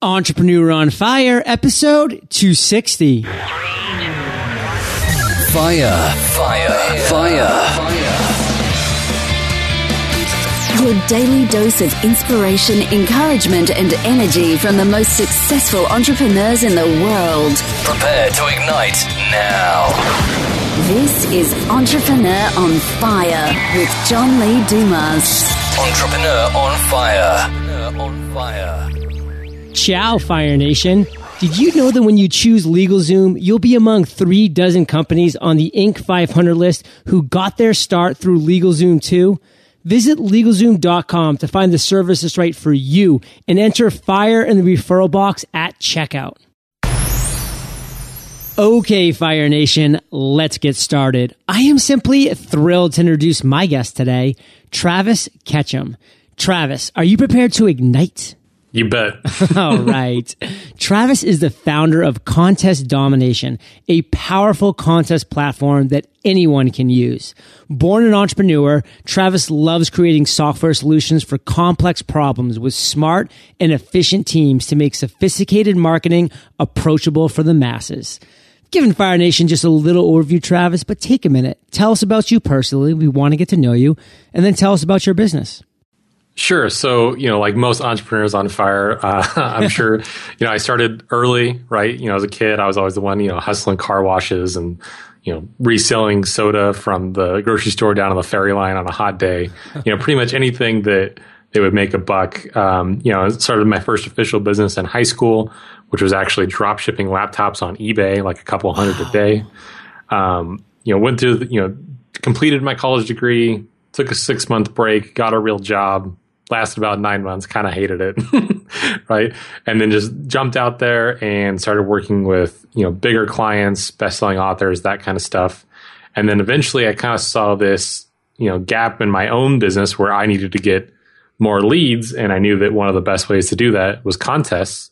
Entrepreneur on Fire, episode 260. Fire, fire, fire. Fire. Your daily dose of inspiration, encouragement, and energy from the most successful entrepreneurs in the world. Prepare to ignite now. This is Entrepreneur on Fire with John Lee Dumas. Entrepreneur on fire. Entrepreneur on fire. Ciao, Fire Nation. Did you know that when you choose LegalZoom, you'll be among three dozen companies on the Inc. 500 list who got their start through LegalZoom too? Visit LegalZoom.com to find the service that's right for you and enter FIRE in the referral box at checkout. Okay, Fire Nation, let's get started. I am simply thrilled to introduce my guest today, Travis Ketchum. Travis, are you prepared to ignite? You bet. All right. Travis is the founder of Contest Domination, a powerful contest platform that anyone can use. Born an entrepreneur, Travis loves creating software solutions for complex problems with smart and efficient teams to make sophisticated marketing approachable for the masses. Given Fire Nation just a little overview, Travis, but take a minute. Tell us about you personally. We want to get to know you, and then tell us about your business. Sure. So, you know, like most entrepreneurs on fire, uh, I'm sure, you know, I started early, right? You know, as a kid, I was always the one, you know, hustling car washes and, you know, reselling soda from the grocery store down on the ferry line on a hot day. You know, pretty much anything that they would make a buck. Um, you know, I started my first official business in high school, which was actually drop shipping laptops on eBay, like a couple hundred a day. Um, you know, went through, the, you know, completed my college degree, took a six month break, got a real job, lasted about nine months, kind of hated it, right? And then just jumped out there and started working with, you know, bigger clients, best-selling authors, that kind of stuff. And then eventually I kind of saw this, you know, gap in my own business where I needed to get more leads. And I knew that one of the best ways to do that was contests.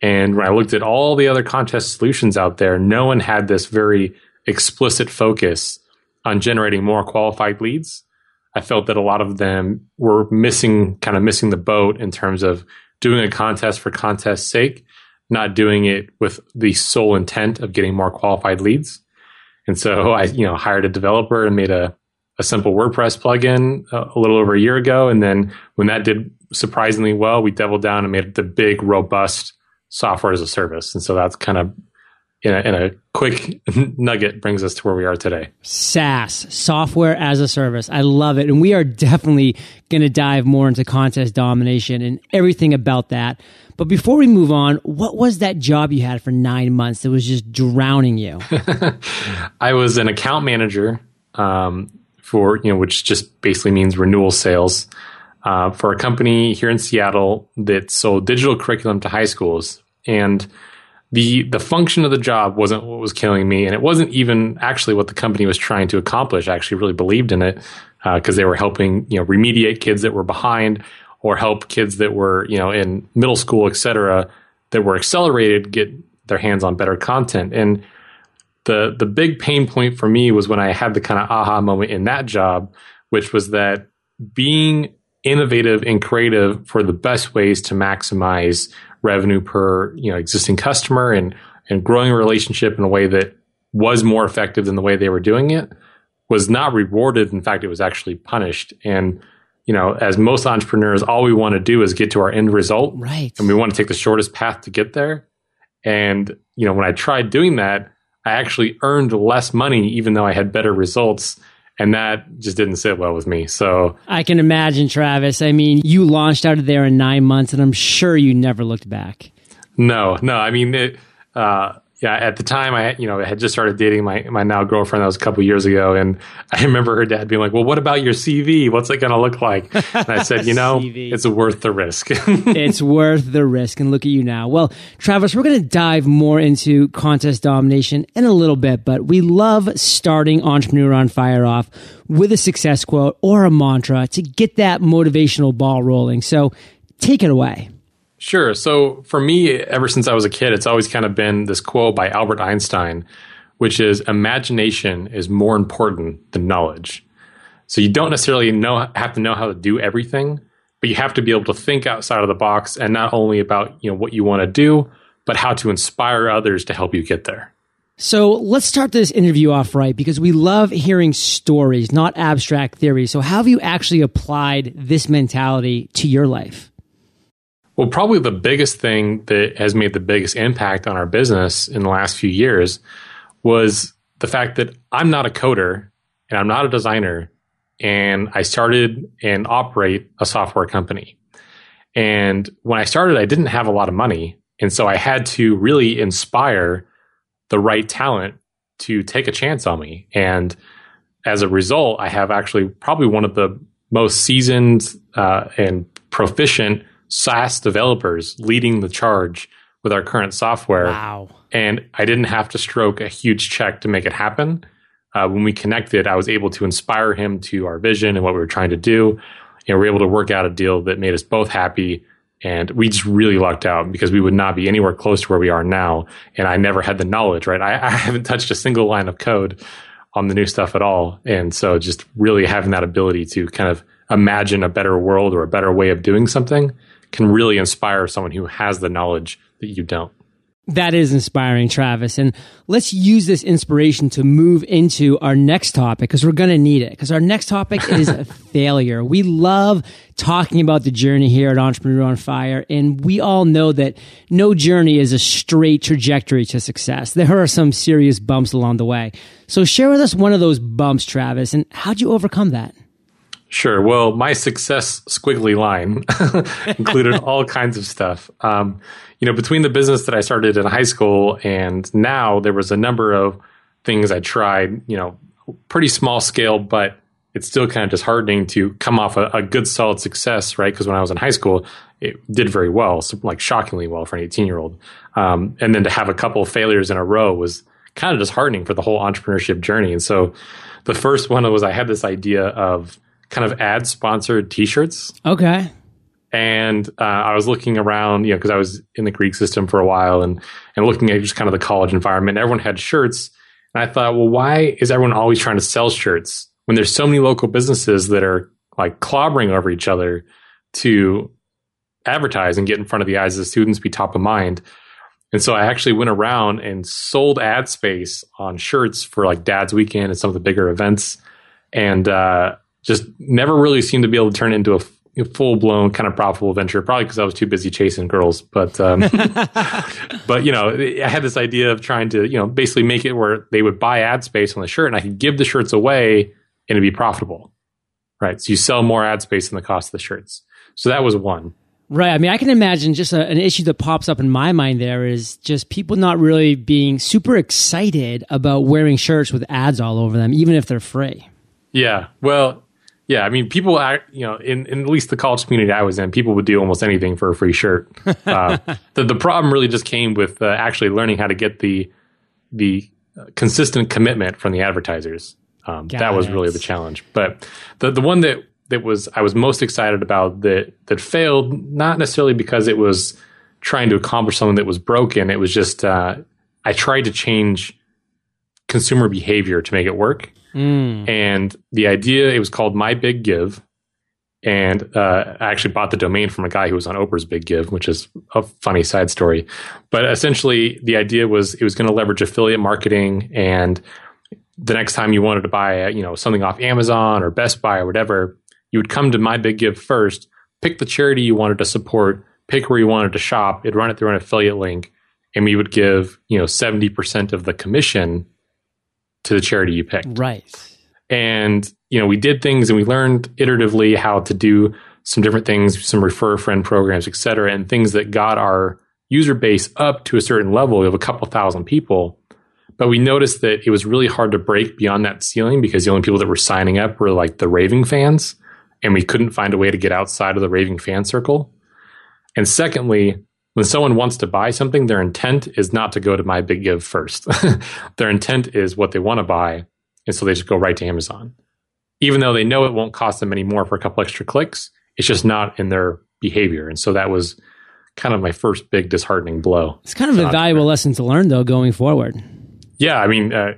And when I looked at all the other contest solutions out there, no one had this very explicit focus on generating more qualified leads. I felt that a lot of them were missing, kind of missing the boat in terms of doing a contest for contest's sake, not doing it with the sole intent of getting more qualified leads. And so I, you know, hired a developer and made a, a simple WordPress plugin a, a little over a year ago. And then when that did surprisingly well, we doubled down and made it the big, robust software as a service. And so that's kind of in a, in a quick nugget brings us to where we are today. SaaS, software as a service. I love it. And we are definitely going to dive more into contest domination and everything about that. But before we move on, what was that job you had for nine months that was just drowning you? I was an account manager um, for, you know, which just basically means renewal sales uh, for a company here in Seattle that sold digital curriculum to high schools. And the the function of the job wasn't what was killing me, and it wasn't even actually what the company was trying to accomplish. I actually really believed in it because uh, they were helping you know remediate kids that were behind or help kids that were you know in middle school, et cetera, that were accelerated get their hands on better content. And the the big pain point for me was when I had the kind of aha moment in that job, which was that being innovative and creative for the best ways to maximize revenue per you know existing customer and and growing a relationship in a way that was more effective than the way they were doing it was not rewarded. In fact, it was actually punished. And you know, as most entrepreneurs, all we want to do is get to our end result, right? And we want to take the shortest path to get there. And you know, when I tried doing that, I actually earned less money, even though I had better results and that just didn't sit well with me. So I can imagine, Travis. I mean, you launched out of there in nine months, and I'm sure you never looked back. No, no. I mean, it, uh, yeah, at the time I, you know, I had just started dating my, my now girlfriend. That was a couple years ago. And I remember her dad being like, well, what about your CV? What's it going to look like? And I said, you know, it's worth the risk. it's worth the risk. And look at you now. Well, Travis, we're going to dive more into contest domination in a little bit, but we love starting Entrepreneur on Fire off with a success quote or a mantra to get that motivational ball rolling. So take it away. Sure. So for me, ever since I was a kid, it's always kind of been this quote by Albert Einstein, which is imagination is more important than knowledge. So you don't necessarily know have to know how to do everything, but you have to be able to think outside of the box and not only about you know what you want to do, but how to inspire others to help you get there. So let's start this interview off right because we love hearing stories, not abstract theories. So, how have you actually applied this mentality to your life? Well, probably the biggest thing that has made the biggest impact on our business in the last few years was the fact that I'm not a coder and I'm not a designer. And I started and operate a software company. And when I started, I didn't have a lot of money. And so I had to really inspire the right talent to take a chance on me. And as a result, I have actually probably one of the most seasoned uh, and proficient SaaS developers leading the charge with our current software. Wow. And I didn't have to stroke a huge check to make it happen. Uh, when we connected, I was able to inspire him to our vision and what we were trying to do. And we were able to work out a deal that made us both happy. And we just really lucked out because we would not be anywhere close to where we are now. And I never had the knowledge, right? I, I haven't touched a single line of code on the new stuff at all. And so just really having that ability to kind of imagine a better world or a better way of doing something can really inspire someone who has the knowledge that you don't. That is inspiring, Travis. And let's use this inspiration to move into our next topic because we're going to need it. Because our next topic is failure. We love talking about the journey here at Entrepreneur on Fire. And we all know that no journey is a straight trajectory to success. There are some serious bumps along the way. So share with us one of those bumps, Travis, and how'd you overcome that? Sure. Well, my success squiggly line included all kinds of stuff. Um, you know, between the business that I started in high school and now, there was a number of things I tried. You know, pretty small scale, but it's still kind of disheartening to come off a, a good, solid success, right? Because when I was in high school, it did very well, so like shockingly well for an 18 year old. Um, and then to have a couple of failures in a row was kind of disheartening for the whole entrepreneurship journey. And so, the first one was I had this idea of kind of ad sponsored T-shirts. Okay. And uh, I was looking around, you know, because I was in the Greek system for a while, and and looking at just kind of the college environment. Everyone had shirts, and I thought, well, why is everyone always trying to sell shirts when there's so many local businesses that are like clobbering over each other to advertise and get in front of the eyes of the students, be top of mind. And so I actually went around and sold ad space on shirts for like Dad's Weekend and some of the bigger events. And uh, just never really seemed to be able to turn it into a full blown kind of profitable venture. Probably because I was too busy chasing girls. But um, but you know, I had this idea of trying to you know basically make it where they would buy ad space on the shirt, and I could give the shirts away and it'd be profitable. Right. So you sell more ad space than the cost of the shirts. So that was one. Right. I mean, I can imagine just a, an issue that pops up in my mind there is just people not really being super excited about wearing shirts with ads all over them, even if they're free. Yeah. Well, yeah, I mean, people, are, you know, in, in at least the college community I was in, people would do almost anything for a free shirt. Uh, the the problem really just came with uh, actually learning how to get the the consistent commitment from the advertisers. Um, that was really the challenge. But the the one that that was I was most excited about that that failed, not necessarily because it was trying to accomplish something that was broken. It was just uh, I tried to change consumer behavior to make it work. Mm. And the idea, it was called My Big Give. And uh, I actually bought the domain from a guy who was on Oprah's Big Give, which is a funny side story. But essentially, the idea was it was going to leverage affiliate marketing. And the next time you wanted to buy, you know, something off Amazon or Best Buy or whatever, you would come to My Big Give first, pick the charity you wanted to support, pick where you wanted to shop. It'd run it through an affiliate link, and we would give you know seventy percent of the commission to the charity you picked. Right. And, you know, we did things and we learned iteratively how to do some different things, some refer friend programs, et cetera, and things that got our user base up to a certain level of a couple thousand people. But we noticed that it was really hard to break beyond that ceiling because the only people that were signing up were like the raving fans, and we couldn't find a way to get outside of the raving fan circle. And secondly, when someone wants to buy something, their intent is not to go to my big give first. their intent is what they want to buy. And so they just go right to Amazon. Even though they know it won't cost them any more for a couple extra clicks, it's just not in their behavior. And so that was kind of my first big disheartening blow. It's kind of a valuable lesson to learn though going forward. Yeah, I mean, uh,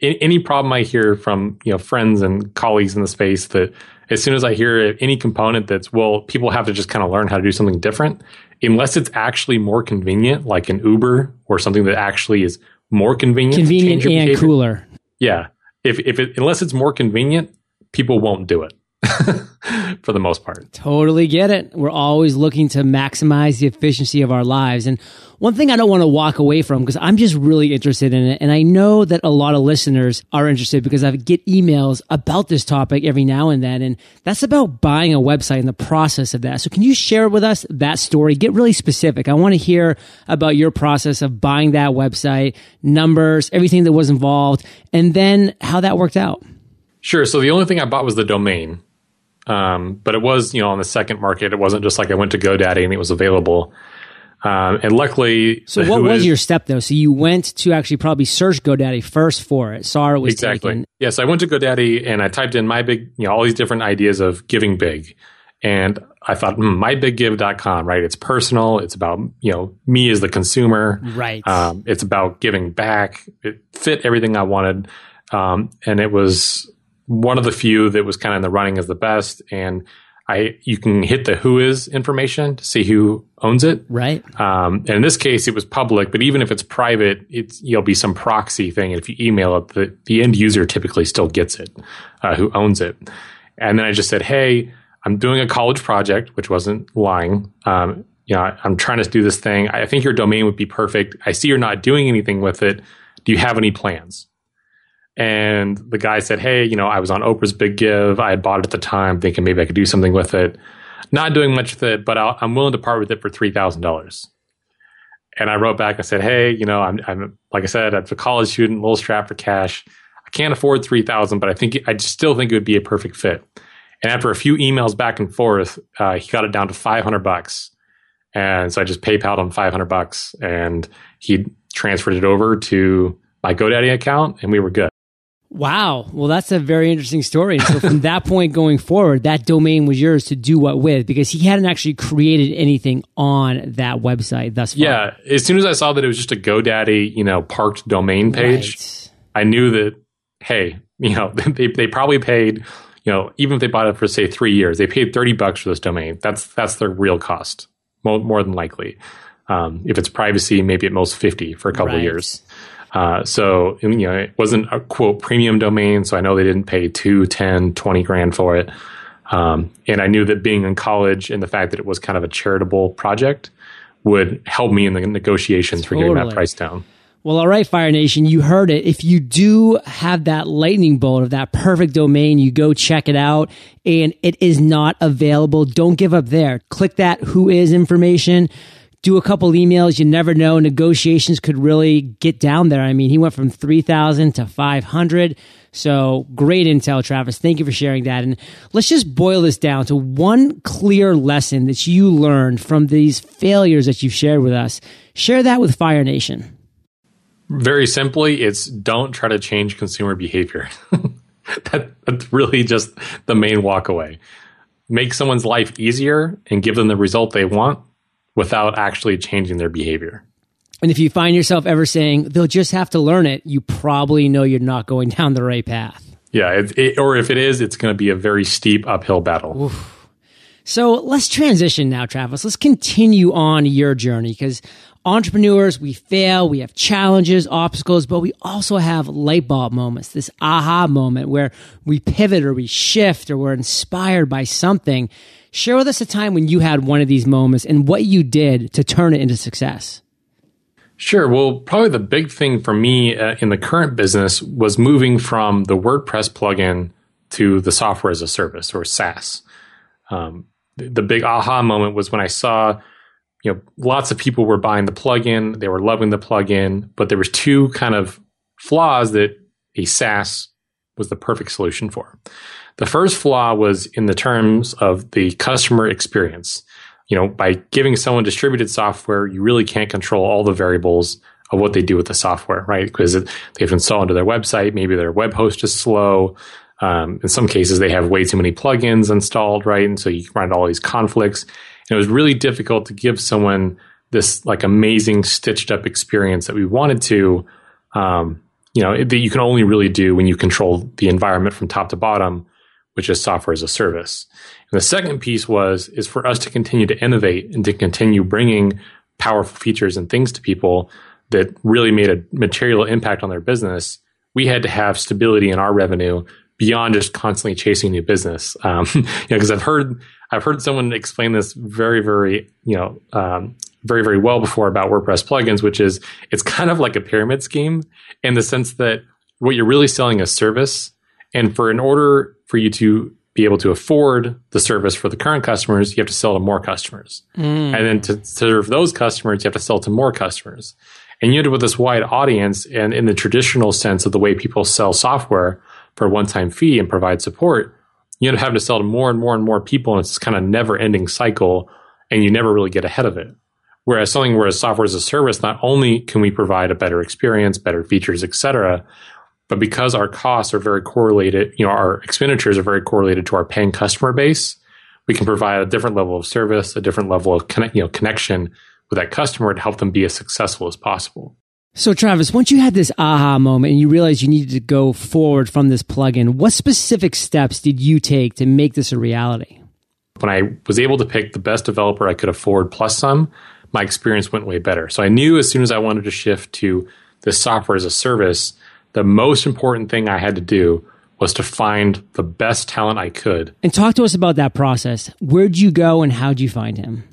any problem I hear from you know friends and colleagues in the space that as soon as I hear any component that's, well, people have to just kind of learn how to do something different, unless it's actually more convenient, like an Uber or something that actually is more convenient, convenient and behavior, cooler. Yeah. If, if it, unless it's more convenient, people won't do it. for the most part. Totally get it. We're always looking to maximize the efficiency of our lives. And one thing I don't want to walk away from because I'm just really interested in it. And I know that a lot of listeners are interested because I get emails about this topic every now and then. And that's about buying a website and the process of that. So can you share with us that story? Get really specific. I want to hear about your process of buying that website, numbers, everything that was involved, and then how that worked out. Sure. So the only thing I bought was the domain. Um, but it was, you know, on the second market. It wasn't just like I went to GoDaddy and it was available. Um, and luckily, so what was your step though? So you went to actually probably search GoDaddy first for it. Saw it was exactly. Taken. Yes, I went to GoDaddy and I typed in my big, you know, all these different ideas of giving big. And I thought, mm, mybiggive.com, right? It's personal. It's about, you know, me as the consumer. Right. Um, it's about giving back. It fit everything I wanted. Um, and it was one of the few that was kind of in the running as the best. And I you can hit the WHOIS information to see who owns it. Right. Um, and in this case, it was public, but even if it's private, it's you'll be some proxy thing. And if you email it, the, the end user typically still gets it, uh, who owns it. And then I just said, hey, I'm doing a college project, which wasn't lying. Um, you know, I'm trying to do this thing. I think your domain would be perfect. I see you're not doing anything with it. Do you have any plans? And the guy said, Hey, you know, I was on Oprah's Big Give. I had bought it at the time, thinking maybe I could do something with it. Not doing much with it, but i am willing to part with it for $3,000. And I wrote back and said, Hey, you know, I'm, I'm like I said, I'm a college student, a little strapped for cash. I can't afford 3000 but I think, I still think it would be a perfect fit. And after a few emails back and forth, uh, he got it down to 500 bucks. And so I just PayPal'd him 500 bucks and he transferred it over to my GoDaddy account and we were good. Wow. Well, that's a very interesting story. So from that point going forward, that domain was yours to do what with because he hadn't actually created anything on that website thus far. Yeah. As soon as I saw that it was just a GoDaddy, you know, parked domain page, right. I knew that, hey, you know, they, they probably paid, you know, even if they bought it for say three years, they paid 30 bucks for this domain. That's, that's their real cost, more, more than likely. Um, if it's privacy, maybe at most 50 for a couple right. of years. Uh, so, you know, it wasn't a quote premium domain. So I know they didn't pay two, 10, 20 grand for it. Um, and I knew that being in college and the fact that it was kind of a charitable project would help me in the negotiations totally. for getting that price down. Well, all right, Fire Nation, you heard it. If you do have that lightning bolt of that perfect domain, you go check it out and it is not available. Don't give up there. Click that WHOIS information do a couple emails. You never know. Negotiations could really get down there. I mean, he went from 3,000 to 500. So great intel, Travis. Thank you for sharing that. And let's just boil this down to one clear lesson that you learned from these failures that you've shared with us. Share that with Fire Nation. Very simply, it's don't try to change consumer behavior. that, that's really just the main walk away. Make someone's life easier and give them the result they want without actually changing their behavior. And if you find yourself ever saying they'll just have to learn it, you probably know you're not going down the right path. Yeah, it, it, or if it is, it's going to be a very steep uphill battle. Oof. So let's transition now, Travis. Let's continue on your journey because entrepreneurs, we fail, we have challenges, obstacles, but we also have light bulb moments, this aha moment where we pivot or we shift or we're inspired by something. Share with us a time when you had one of these moments and what you did to turn it into success. Sure. Well, probably the big thing for me uh, in the current business was moving from the WordPress plugin to the software as a service or SaaS. Um, the, big aha moment was when I saw, you know, lots of people were buying the plugin, they were loving the plugin, but there was two kind of flaws that a SaaS was the perfect solution for. The first flaw was in the terms of the customer experience. You know, by giving someone distributed software, you really can't control all the variables of what they do with the software, right? Because they have installed into their website. Maybe their web host is slow. Um, in some cases, they have way too many plugins installed, right? And so you can run all these conflicts. And it was really difficult to give someone this like amazing stitched up experience that we wanted to, um, you know, that you can only really do when you control the environment from top to bottom which is software as a service. And the second piece was is for us to continue to innovate and to continue bringing powerful features and things to people that really made a material impact on their business. We had to have stability in our revenue beyond just constantly chasing new business. Um, you know, because I've heard I've heard someone explain this very, very, you know, um, very, very well before about WordPress plugins, which is it's kind of like a pyramid scheme in the sense that what you're really selling is service, and for in order for you to be able to afford the service for the current customers, you have to sell to more customers, mm. and then to serve those customers, you have to sell to more customers. And you end up with this wide audience, and in the traditional sense of the way people sell software, for a one time fee and provide support, you end up having to sell to more and more and more people. And it's this kind of never ending cycle and you never really get ahead of it. Whereas something where software as a service, not only can we provide a better experience, better features, etc., but because our costs are very correlated, you know, our expenditures are very correlated to our paying customer base, we can provide a different level of service, a different level of connect, you know, connection with that customer to help them be as successful as possible. So, Travis, once you had this aha moment and you realized you needed to go forward from this plugin, what specific steps did you take to make this a reality? When I was able to pick the best developer I could afford plus some, my experience went way better. So I knew as soon as I wanted to shift to the software as a service, the most important thing I had to do was to find the best talent I could. And talk to us about that process. Where'd you go and how'd you find him?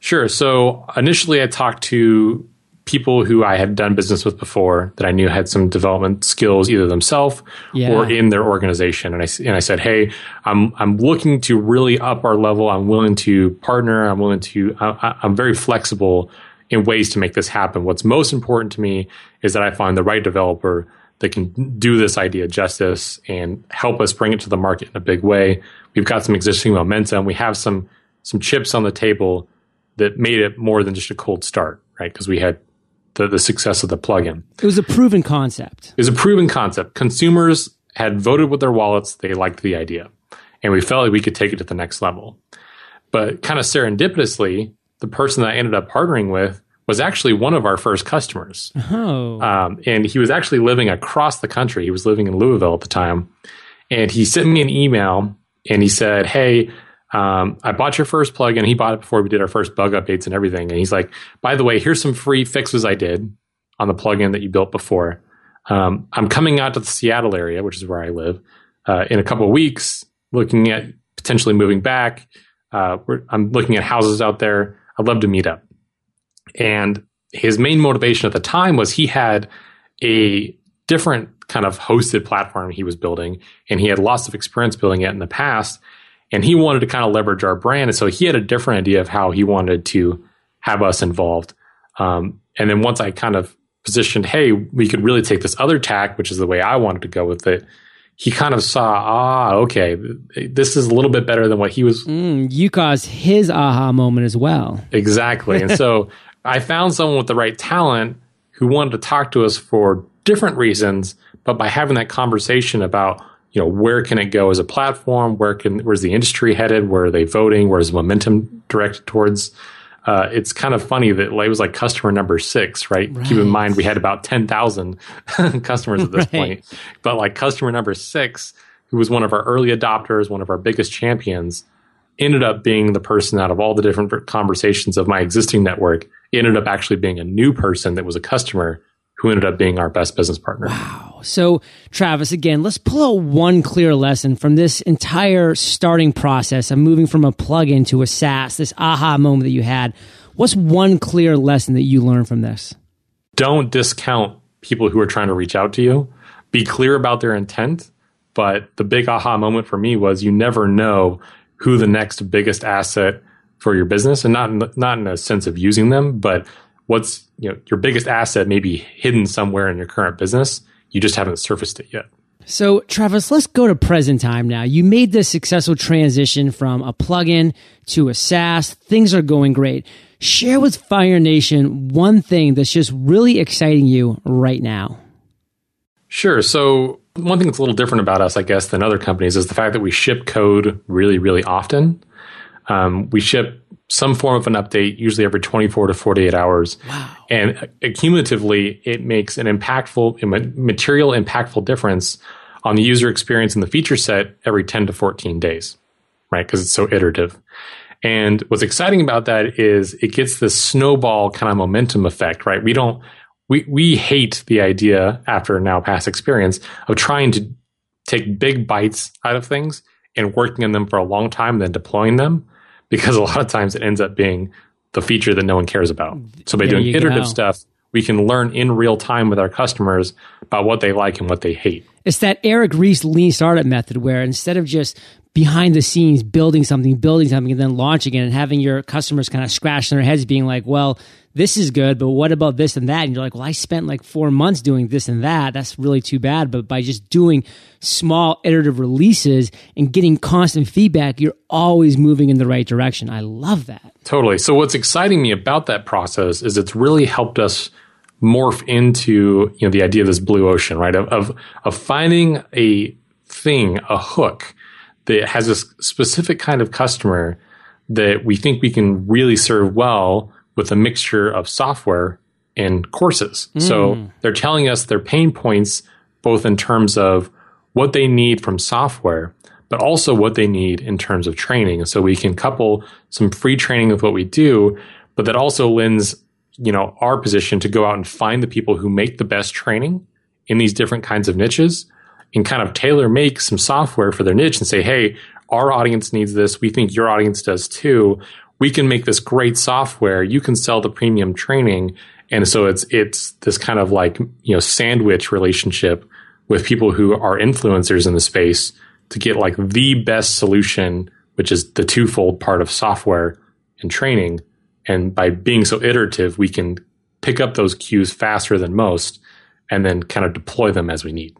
Sure. So initially, I talked to people who I had done business with before that I knew had some development skills either themselves yeah. or in their organization. And I, and I said, Hey, I'm, I'm looking to really up our level. I'm willing to partner. I'm willing to, I, I'm very flexible in ways to make this happen. What's most important to me is that I find the right developer that can do this idea justice and help us bring it to the market in a big way. We've got some existing momentum. We have some, some chips on the table that made it more than just a cold start, right? Because we had the, the success of the plugin. It was a proven concept. It was a proven concept. Consumers had voted with their wallets. They liked the idea. And we felt like we could take it to the next level. But kind of serendipitously, the person that I ended up partnering with was actually one of our first customers. Oh. Um, and he was actually living across the country. He was living in Louisville at the time. And he sent me an email and he said, Hey, um, I bought your first plugin. He bought it before we did our first bug updates and everything. And he's like, by the way, here's some free fixes I did on the plugin that you built before. Um, I'm coming out to the Seattle area, which is where I live, uh, in a couple of weeks, looking at potentially moving back. Uh, I'm looking at houses out there. I'd love to meet up. And his main motivation at the time was he had a different kind of hosted platform he was building, and he had lots of experience building it in the past and he wanted to kind of leverage our brand. And so he had a different idea of how he wanted to have us involved. Um, and then once I kind of positioned, hey, we could really take this other tack, which is the way I wanted to go with it. He kind of saw, ah, okay, this is a little bit better than what he was. Mm, you caused his aha moment as well. Exactly. and so I found someone with the right talent who wanted to talk to us for different reasons, but by having that conversation about you know where can it go as a platform? Where can where's the industry headed? Where are they voting? Where's momentum directed towards? Uh, it's kind of funny that it was like customer number six right, right. keep in mind we had about 10000 customers at this right. point. But like customer number six who was one of our early adopters one of our biggest champions ended up being the person out of all the different conversations of my existing network ended up actually being a new person that was a customer who ended up being our best business partner. Wow. So, Travis, again, let's pull out one clear lesson from this entire starting process of moving from a plugin to a SaaS, this aha moment that you had. What's one clear lesson that you learned from this? Don't discount people who are trying to reach out to you. Be clear about their intent. But the big aha moment for me was you never know who the next biggest asset for your business, and not not in a sense of using them, but what's you know your biggest asset may be hidden somewhere in your current business. You just haven't surfaced it yet. So, Travis, let's go to present time now. You made this successful transition from a plugin to a SaaS. Things are going great. Share with Fire Nation one thing that's just really exciting you right now. Sure. So, one thing that's a little different about us, I guess, than other companies is the fact that we ship code really, really often. Um, we ship some form of an update, usually every 24 to 48 hours. Wow. And uh, cumulatively, it makes an impactful, material impactful difference on the user experience and the feature set every 10 to 14 days, right? Because it's so iterative. And what's exciting about that is it gets this snowball kind of momentum effect, right? We don't, we, we hate the idea after now past experience of trying to take big bites out of things and working on them for a long time, then deploying them because a lot of times it ends up being the feature that no one cares about. So by There doing iterative go. stuff, we can learn in real time with our customers about what they like and what they hate. It's that Eric Ries lean startup method where instead of just behind the scenes building something, building something, and then launching it and having your customers kind of scratching their heads being like, well, this is good, but what about this and that? And you're like, well, I spent like four months doing this and that. That's really too bad. But by just doing small iterative releases and getting constant feedback, you're always moving in the right direction. I love that. Totally. So what's exciting me about that process is it's really helped us morph into you know the idea of this blue ocean, right? Of of, of finding a thing, a hook that has a specific kind of customer that we think we can really serve well with a mixture of software and courses. So hmm. they're telling us their pain points both in terms of what they need from software, but also what they need in terms of training. So we can couple some free training with what we do, but that also lends, you know, our position to go out and find the people who make the best training in these different kinds of niches and kind of tailor make some software for their niche and say, hey, our audience needs this. We think your audience does too. We can make this great software. You can sell the premium training. And so it's it's this kind of like, you know, sandwich relationship with people who are influencers in the space to get like the best solution, which is the twofold part of software and training. And by being so iterative, we can pick up those cues faster than most and then kind of deploy them as we need.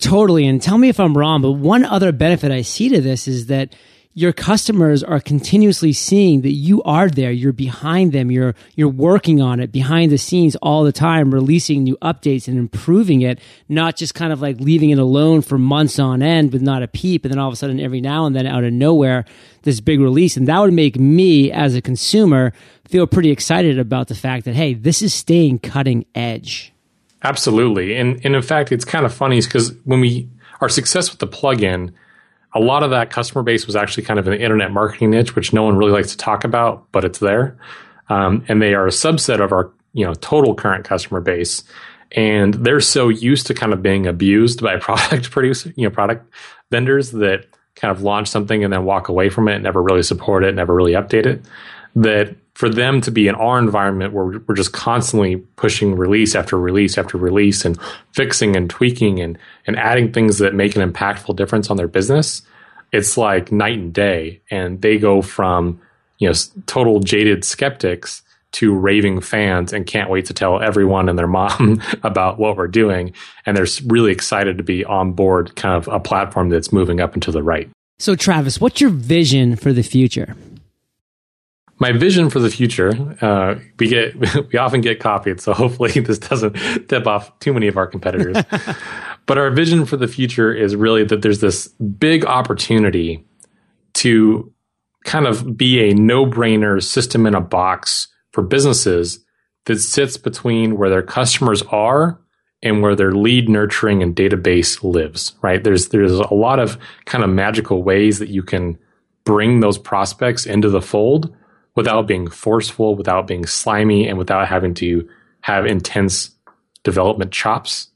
Totally. And tell me if I'm wrong, but one other benefit I see to this is that your customers are continuously seeing that you are there. You're behind them. You're, you're working on it behind the scenes all the time, releasing new updates and improving it, not just kind of like leaving it alone for months on end with not a peep. And then all of a sudden, every now and then out of nowhere, this big release. And that would make me as a consumer feel pretty excited about the fact that, hey, this is staying cutting edge. Absolutely. And, and in fact, it's kind of funny because when we, our success with the plugin, a lot of that customer base was actually kind of an internet marketing niche, which no one really likes to talk about, but it's there. Um, and they are a subset of our, you know, total current customer base. And they're so used to kind of being abused by product producer, you know, product vendors that kind of launch something and then walk away from it, never really support it, never really update it. That for them to be in our environment where we're just constantly pushing release after release after release and fixing and tweaking and, and adding things that make an impactful difference on their business, it's like night and day. And they go from, you know, total jaded skeptics to raving fans and can't wait to tell everyone and their mom about what we're doing. And they're really excited to be on board kind of a platform that's moving up and to the right. So, Travis, what's your vision for the future? My vision for the future uh, we get we often get copied so hopefully this doesn't tip off too many of our competitors. But our vision for the future is really that there's this big opportunity to kind of be a no-brainer system in a box for businesses that sits between where their customers are and where their lead nurturing and database lives right? There's there's a lot of kind of magical ways that you can bring those prospects into the fold without being forceful, without being slimy, and without having to have intense development chops.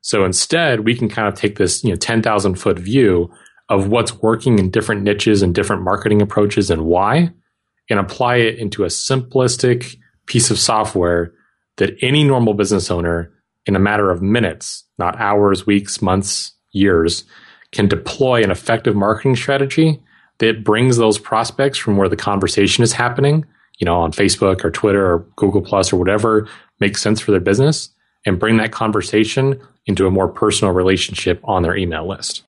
So instead, we can kind of take this, you know, 10,000 foot view of what's working in different niches and different marketing approaches and why, and apply it into a simplistic piece of software that any normal business owner in a matter of minutes, not hours, weeks, months, years, can deploy an effective marketing strategy that brings those prospects from where the conversation is happening, you know, on Facebook or Twitter or Google Plus or whatever makes sense for their business, and bring that conversation into a more personal relationship on their email list.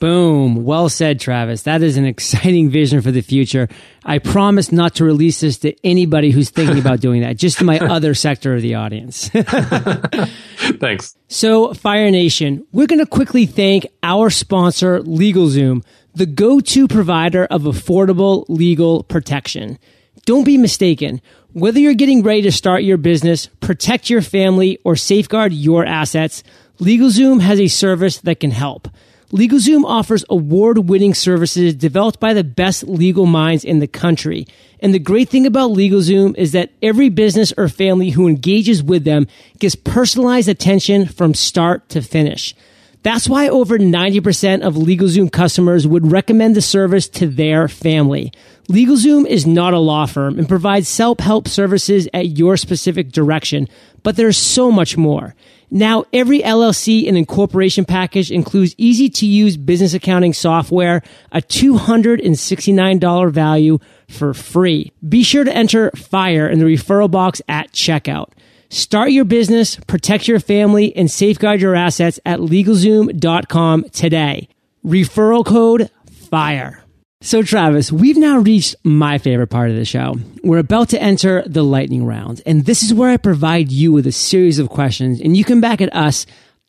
Boom. Well said, Travis. That is an exciting vision for the future. I promise not to release this to anybody who's thinking about doing that, just to my other sector of the audience. Thanks. So, Fire Nation, we're going to quickly thank our sponsor, LegalZoom, the go to provider of affordable legal protection. Don't be mistaken. Whether you're getting ready to start your business, protect your family, or safeguard your assets, LegalZoom has a service that can help. LegalZoom offers award-winning services developed by the best legal minds in the country. And the great thing about LegalZoom is that every business or family who engages with them gets personalized attention from start to finish. That's why over 90% of LegalZoom customers would recommend the service to their family. LegalZoom is not a law firm and provides self-help services at your specific direction, but there's so much more. Now, every LLC and incorporation package includes easy to use business accounting software, a $269 value for free. Be sure to enter FIRE in the referral box at checkout. Start your business, protect your family, and safeguard your assets at LegalZoom.com today. Referral code FIRE. So, Travis, we've now reached my favorite part of the show. We're about to enter the lightning round, and this is where I provide you with a series of questions, and you come back at us,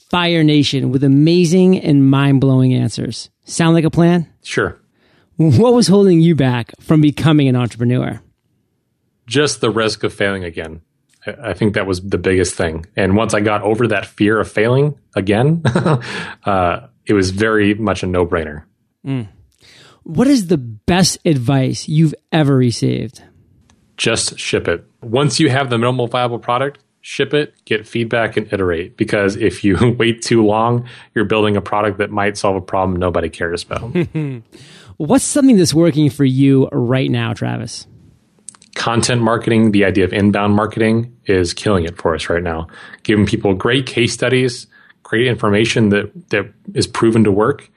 Fire Nation, with amazing and mind blowing answers. Sound like a plan? Sure. What was holding you back from becoming an entrepreneur? Just the risk of failing again. I think that was the biggest thing. And once I got over that fear of failing again, uh, it was very much a no brainer. Mm. What is the best advice you've ever received? Just ship it. Once you have the minimal viable product, ship it, get feedback, and iterate. Because if you wait too long, you're building a product that might solve a problem nobody cares about. What's something that's working for you right now, Travis? Content marketing, the idea of inbound marketing is killing it for us right now. Giving people great case studies, great information that, that is proven to work,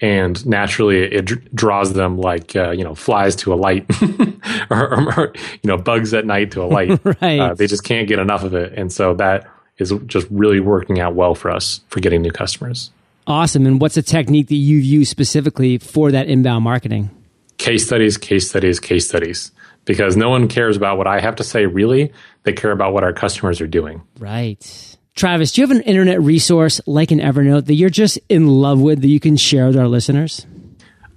and naturally it draws them like uh, you know flies to a light or, or, or, you know bugs at night to a light. Right. Uh, they just can't get enough of it. And so that is just really working out well for us for getting new customers. Awesome. And what's a technique that you've used specifically for that inbound marketing? Case studies case studies case studies because no one cares about what i have to say really they care about what our customers are doing right Travis, do you have an internet resource like an Evernote that you're just in love with that you can share with our listeners?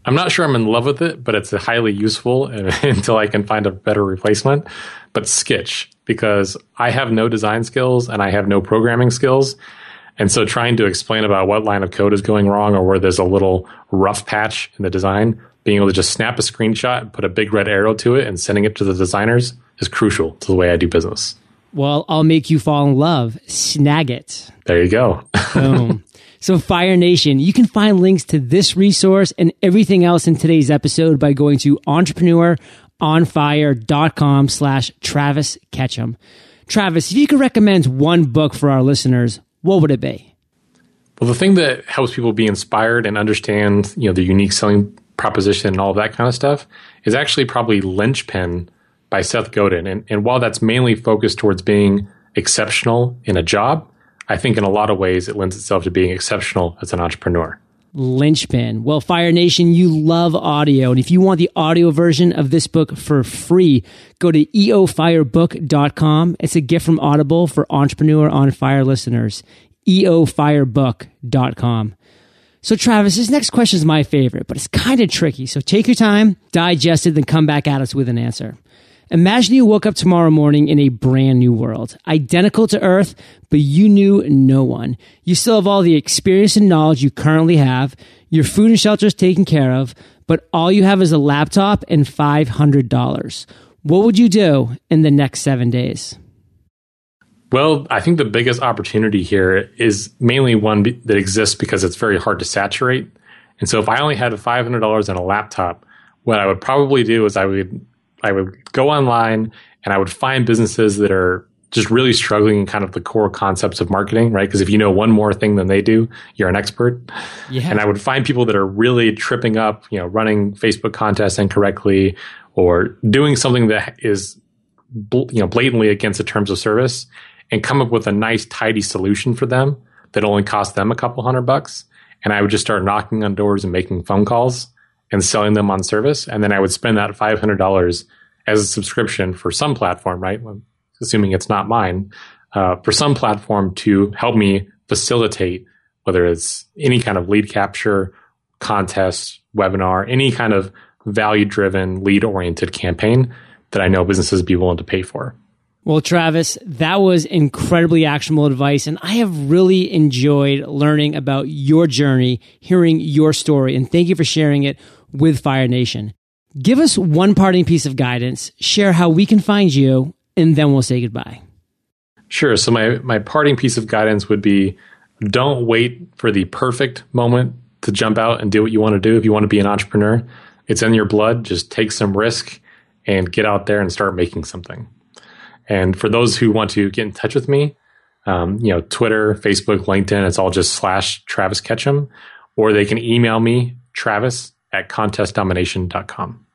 I'm not sure I'm in love with it, but it's highly useful until I can find a better replacement. But Skitch, because I have no design skills and I have no programming skills. And so trying to explain about what line of code is going wrong or where there's a little rough patch in the design, being able to just snap a screenshot and put a big red arrow to it and sending it to the designers is crucial to the way I do business. Well, I'll make you fall in love. Snagit. There you go. Boom. So Fire Nation, you can find links to this resource and everything else in today's episode by going to entrepreneuronfire.com slash Travis Ketchum. Travis, if you could recommend one book for our listeners, what would it be? Well, the thing that helps people be inspired and understand, you know, the unique selling proposition and all that kind of stuff is actually probably Linchpin by Seth Godin. And, and while that's mainly focused towards being exceptional in a job, I think in a lot of ways it lends itself to being exceptional as an entrepreneur. Linchpin. Well, Fire Nation, you love audio. And if you want the audio version of this book for free, go to eofirebook.com. It's a gift from Audible for Entrepreneur on Fire listeners. eofirebook.com. So, Travis, this next question is my favorite, but it's kind of tricky. So take your time, digest it, then come back at us with an answer. Imagine you woke up tomorrow morning in a brand new world, identical to Earth, but you knew no one. You still have all the experience and knowledge you currently have. Your food and shelter is taken care of, but all you have is a laptop and $500. What would you do in the next seven days? Well, I think the biggest opportunity here is mainly one that exists because it's very hard to saturate. And so if I only had $500 and a laptop, what I would probably do is I would I would go online and I would find businesses that are just really struggling in kind of the core concepts of marketing, right? Because if you know one more thing than they do, you're an expert. Yeah. And I would find people that are really tripping up, you know, running Facebook contests incorrectly or doing something that is, you know, blatantly against the terms of service and come up with a nice, tidy solution for them that only cost them a couple hundred bucks. And I would just start knocking on doors and making phone calls and selling them on service. And then I would spend that $500 as a subscription for some platform, right? Assuming it's not mine, uh, for some platform to help me facilitate whether it's any kind of lead capture, contest, webinar, any kind of value driven, lead oriented campaign that I know businesses be willing to pay for. Well, Travis, that was incredibly actionable advice. And I have really enjoyed learning about your journey, hearing your story. And thank you for sharing it with Fire Nation. Give us one parting piece of guidance, share how we can find you, and then we'll say goodbye. Sure. So, my, my parting piece of guidance would be don't wait for the perfect moment to jump out and do what you want to do. If you want to be an entrepreneur, it's in your blood. Just take some risk and get out there and start making something. And for those who want to get in touch with me, um, you know, Twitter, Facebook, LinkedIn, it's all just slash Travis Ketchum, or they can email me, Travis at contestdomination.com.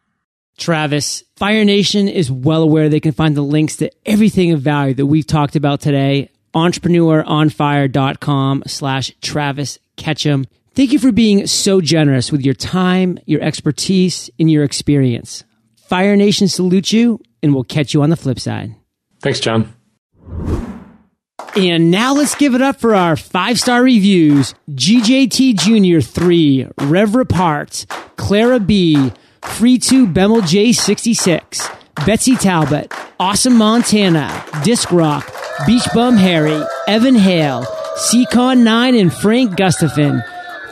Travis, Fire Nation is well aware they can find the links to everything of value that we've talked about today. Entrepreneuronfire.com slash Travis Ketchum. Thank you for being so generous with your time, your expertise, and your experience. Fire Nation salutes you, and we'll catch you on the flip side. Thanks, John. And now let's give it up for our five star reviews GJT Jr. 3, Rev Parts, Clara B, Free 2 Bemel J66, Betsy Talbot, Awesome Montana, Disc Rock, Beach Bum Harry, Evan Hale, Seacon 9, and Frank Gustafin.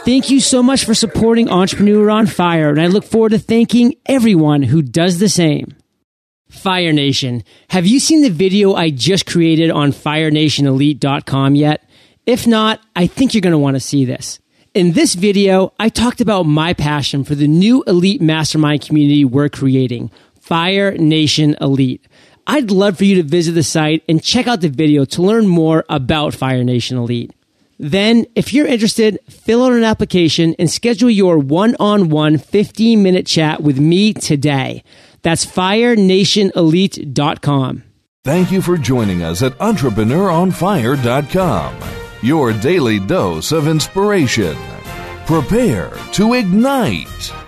Thank you so much for supporting Entrepreneur on Fire, and I look forward to thanking everyone who does the same. Fire Nation, have you seen the video I just created on FireNationElite.com yet? If not, I think you're going to want to see this. In this video, I talked about my passion for the new elite mastermind community we're creating, Fire Nation Elite. I'd love for you to visit the site and check out the video to learn more about Fire Nation Elite. Then, if you're interested, fill out an application and schedule your one on one 15 minute chat with me today. That's firenationelite.com. Thank you for joining us at EntrepreneuronFire.com, your daily dose of inspiration. Prepare to ignite.